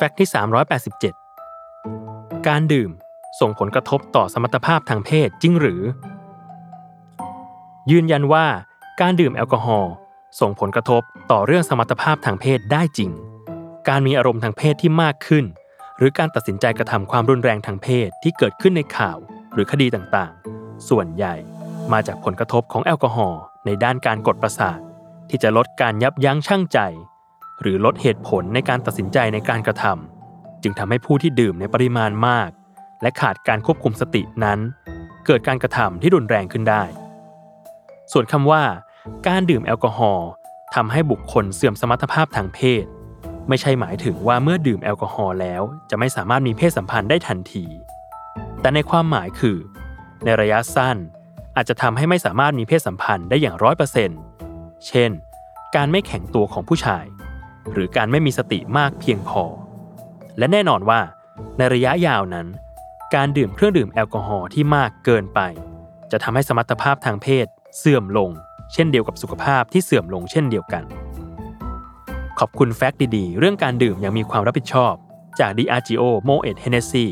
แฟกต์ที่ 387 การดื่มส่งผลกระทบต่อสมรรถภาพทางเพศจริงหรือ ยืนยันว่า การดื่มแอลกอฮอล์ส่งผลกระทบต่อเรื่องสมรรถภาพทางเพศได้จริง การมีอารมณ์ทางเพศที่มากขึ้น หรือการตัดสินใจกระทำความรุนแรงทางเพศที่เกิดขึ้นในข่าวหรือคดีต่างๆ ส่วนใหญ่มาจากผลกระทบของแอลกอฮอล์ในด้านการกดประสาท ที่จะลดการยับยั้งชั่งใจ หรือลดเหตุผลในการตัดสินใจในการกระทำจึงทำให้ผู้ที่ดื่มในปริมาณมาก และขาดการควบคุมสตินั้น เกิดการกระทำที่รุนแรงขึ้นได้ ส่วนคำว่า การดื่มแอลกอฮอล์ทำให้บุคคลเสื่อมสมรรถภาพทางเพศ ไม่ใช่หมายถึงว่าเมื่อดื่มแอลกอฮอล์แล้วจะไม่สามารถมีเพศสัมพันธ์ได้ทันที แต่ในความหมายคือ ในระยะสั้นอาจจะทำให้ไม่สามารถมีเพศสัมพันธ์ได้อย่างร้อยเปอร์เซ็นต์เช่น การไม่แข็งตัวของผู้ชาย หรือการไม่มีสติมากเพียงพอ และแน่นอนว่า ในระยะยาวนั้น การดื่มเครื่องดื่มแอลกอฮอล์ที่มากเกินไป จะทำให้สมรรถภาพทางเพศเสื่อมลง เช่นเดียวกับสุขภาพที่เสื่อมลงเช่นเดียวกัน ขอบคุณแฟกต์ดีๆ เรื่องการดื่มอย่างมีความรับผิดชอบ จาก d i a g i o Moet Hennessy